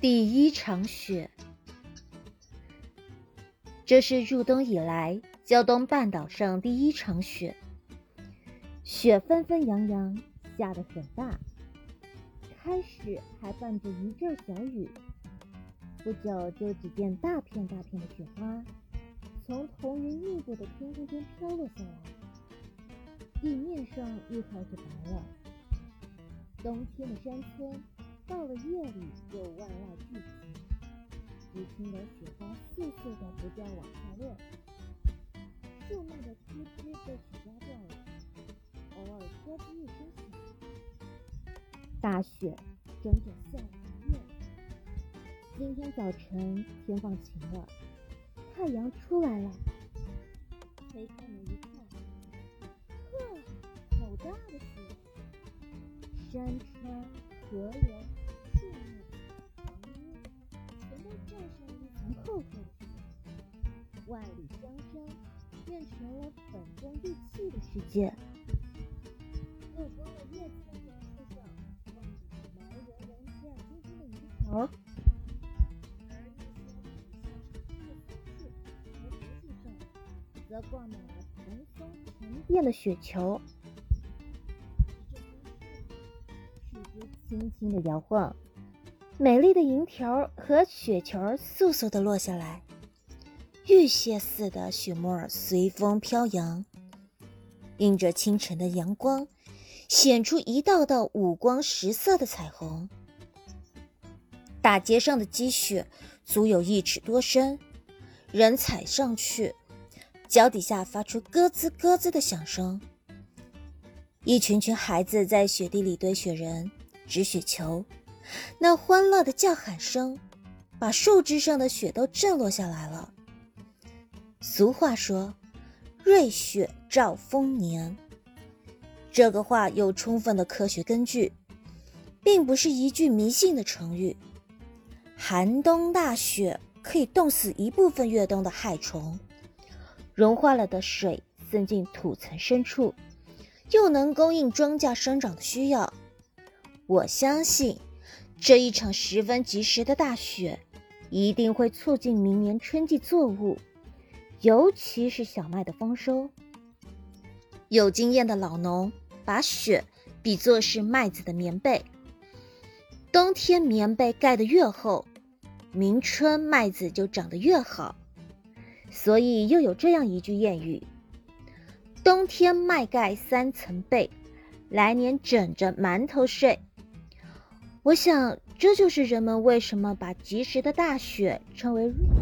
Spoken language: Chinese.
第一场雪，这是入冬以来胶东半岛上第一场雪。雪纷纷扬扬，下得很大，开始还伴着一阵小雨，不久就只见大片大片的雪花从彤云密布的天空间飘落下来，地面上又开始白了。冬天的山村。到了夜里，就万籁俱寂，只听得雪花簌簌的不断往下落，树木的枝枝被雪压断了，偶尔咯吱一声响。大雪整整下了一夜。今天早晨天放晴了，太阳出来了，推开门一看，呵，好大的雪！山川河流。万里江山变成了粉中玉砌的世界。落光了叶子的柳树上，挂着毛茸茸、亮晶晶的银条；而那些底下长树和桃树上，则挂满了蓬松沉淀的雪球。树枝轻轻的摇晃。美丽的银条和雪球簌簌地落下来，玉屑似的雪沫随风飘扬，映着清晨的阳光，显出一道道五光十色的彩虹。大街上的积雪足有一尺多深，人踩上去，脚底下发出咯吱咯吱的响声。一群群孩子在雪地里堆雪人、掷雪球。那欢乐的叫喊声，把树枝上的雪都震落下来了。俗话说：“瑞雪兆丰年。”这个话有充分的科学根据，并不是一句迷信的成语。寒冬大雪可以冻死一部分越冬的害虫，融化了的水渗进土层深处，又能供应庄稼生长的需要。我相信。这一场十分及时的大雪，一定会促进明年春季作物，尤其是小麦的丰收。有经验的老农把雪比作是麦子的棉被，冬天棉被盖得越厚，明春麦子就长得越好。所以又有这样一句谚语：“冬天麦盖三层被，来年枕着馒头睡。”我想，这就是人们为什么把及时的大雪称为“”。